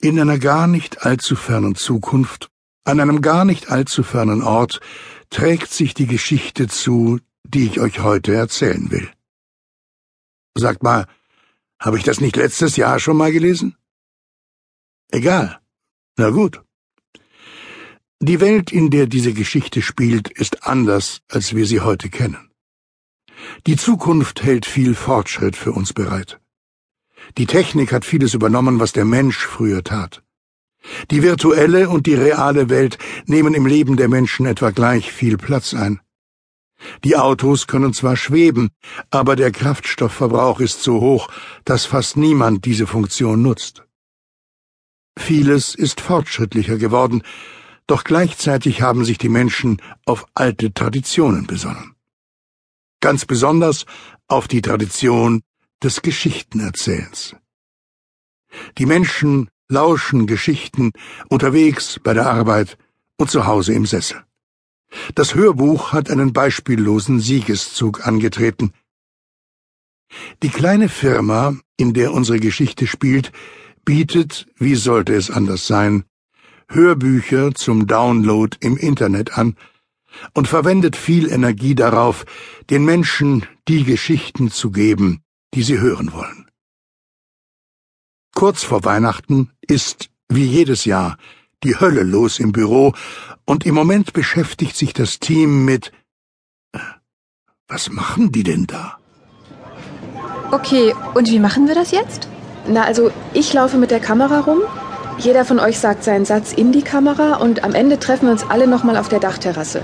In einer gar nicht allzu fernen Zukunft, an einem gar nicht allzu fernen Ort, trägt sich die Geschichte zu, die ich euch heute erzählen will. Sagt mal, habe ich das nicht letztes Jahr schon mal gelesen? Egal. Na gut. Die Welt, in der diese Geschichte spielt, ist anders, als wir sie heute kennen. Die Zukunft hält viel Fortschritt für uns bereit. Die Technik hat vieles übernommen, was der Mensch früher tat. Die virtuelle und die reale Welt nehmen im Leben der Menschen etwa gleich viel Platz ein. Die Autos können zwar schweben, aber der Kraftstoffverbrauch ist so hoch, dass fast niemand diese Funktion nutzt. Vieles ist fortschrittlicher geworden, doch gleichzeitig haben sich die Menschen auf alte Traditionen besonnen. Ganz besonders auf die Tradition des Geschichtenerzählens. Die Menschen lauschen Geschichten unterwegs bei der Arbeit und zu Hause im Sessel. Das Hörbuch hat einen beispiellosen Siegeszug angetreten. Die kleine Firma, in der unsere Geschichte spielt, bietet, wie sollte es anders sein, Hörbücher zum Download im Internet an und verwendet viel Energie darauf, den Menschen die Geschichten zu geben, die sie hören wollen. Kurz vor Weihnachten ist, wie jedes Jahr, die Hölle los im Büro, und im Moment beschäftigt sich das Team mit äh, Was machen die denn da? Okay, und wie machen wir das jetzt? Na, also ich laufe mit der Kamera rum. Jeder von euch sagt seinen Satz in die Kamera und am Ende treffen wir uns alle nochmal auf der Dachterrasse.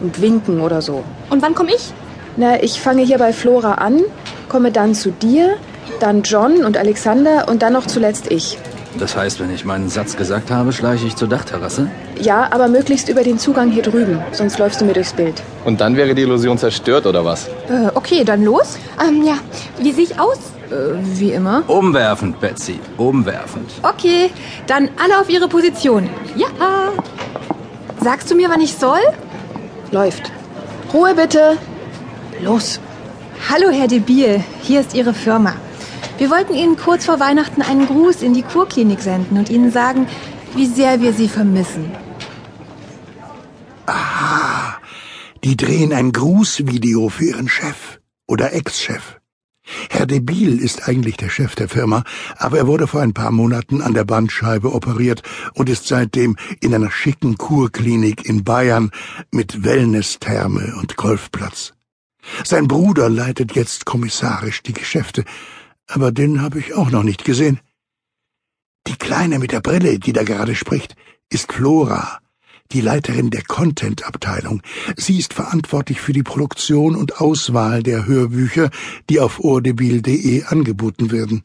Und winken oder so. Und wann komme ich? Na, ich fange hier bei Flora an, komme dann zu dir, dann John und Alexander und dann noch zuletzt ich. Das heißt, wenn ich meinen Satz gesagt habe, schleiche ich zur Dachterrasse? Ja, aber möglichst über den Zugang hier drüben, sonst läufst du mir durchs Bild. Und dann wäre die Illusion zerstört, oder was? Äh, okay, dann los. Ähm, ja, wie sehe ich aus? Äh, wie immer. Umwerfend, Betsy. Umwerfend. Okay, dann alle auf ihre Position. Ja. Sagst du mir, wann ich soll? Läuft. Ruhe bitte. Los. Hallo, Herr Debil. Hier ist Ihre Firma. Wir wollten Ihnen kurz vor Weihnachten einen Gruß in die Kurklinik senden und Ihnen sagen, wie sehr wir Sie vermissen. Aha, die drehen ein Grußvideo für ihren Chef oder Ex-Chef. Herr Debil ist eigentlich der Chef der Firma, aber er wurde vor ein paar Monaten an der Bandscheibe operiert und ist seitdem in einer schicken Kurklinik in Bayern mit Wellness-Therme und Golfplatz. Sein Bruder leitet jetzt kommissarisch die Geschäfte, aber den habe ich auch noch nicht gesehen. Die Kleine mit der Brille, die da gerade spricht, ist Flora, die Leiterin der Content-Abteilung. Sie ist verantwortlich für die Produktion und Auswahl der Hörbücher, die auf ordebil.de angeboten werden.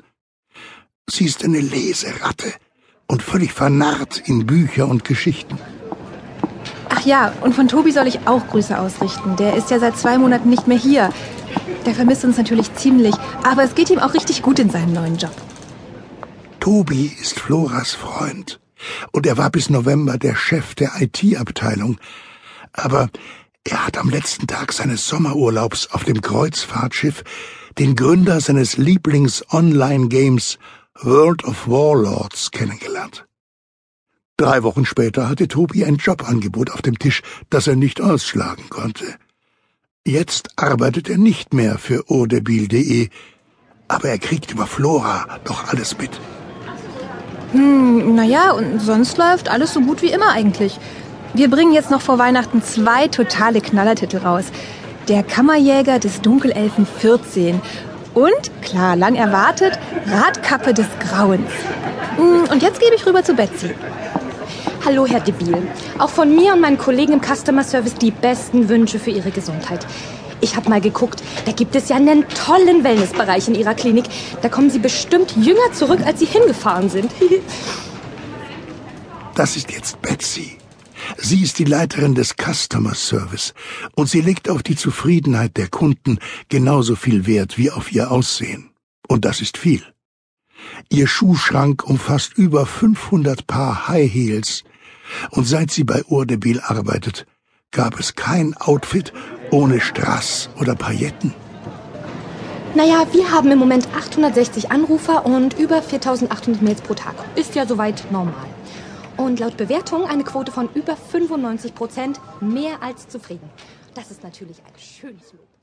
Sie ist eine Leseratte und völlig vernarrt in Bücher und Geschichten. Ach ja, und von Tobi soll ich auch Grüße ausrichten. Der ist ja seit zwei Monaten nicht mehr hier. Der vermisst uns natürlich ziemlich, aber es geht ihm auch richtig gut in seinem neuen Job. Tobi ist Floras Freund und er war bis November der Chef der IT-Abteilung. Aber er hat am letzten Tag seines Sommerurlaubs auf dem Kreuzfahrtschiff den Gründer seines Lieblings-Online-Games World of Warlords kennengelernt. Drei Wochen später hatte Tobi ein Jobangebot auf dem Tisch, das er nicht ausschlagen konnte. Jetzt arbeitet er nicht mehr für odebil.de, aber er kriegt über Flora doch alles mit. Hm, naja, und sonst läuft alles so gut wie immer eigentlich. Wir bringen jetzt noch vor Weihnachten zwei totale Knallertitel raus. Der Kammerjäger des Dunkelelfen 14 und, klar, lang erwartet, Radkappe des Grauens. Hm, und jetzt gebe ich rüber zu Betsy. Hallo, Herr Debil. Auch von mir und meinen Kollegen im Customer Service die besten Wünsche für Ihre Gesundheit. Ich habe mal geguckt, da gibt es ja einen tollen Wellnessbereich in Ihrer Klinik. Da kommen Sie bestimmt jünger zurück, als Sie hingefahren sind. das ist jetzt Betsy. Sie ist die Leiterin des Customer Service und sie legt auf die Zufriedenheit der Kunden genauso viel Wert wie auf ihr Aussehen. Und das ist viel. Ihr Schuhschrank umfasst über 500 Paar High Heels und seit sie bei Urdebil arbeitet, gab es kein Outfit ohne Strass oder Pailletten. Naja, wir haben im Moment 860 Anrufer und über 4800 Mails pro Tag. Ist ja soweit normal. Und laut Bewertung eine Quote von über 95 Prozent, mehr als zufrieden. Das ist natürlich ein schönes Lob.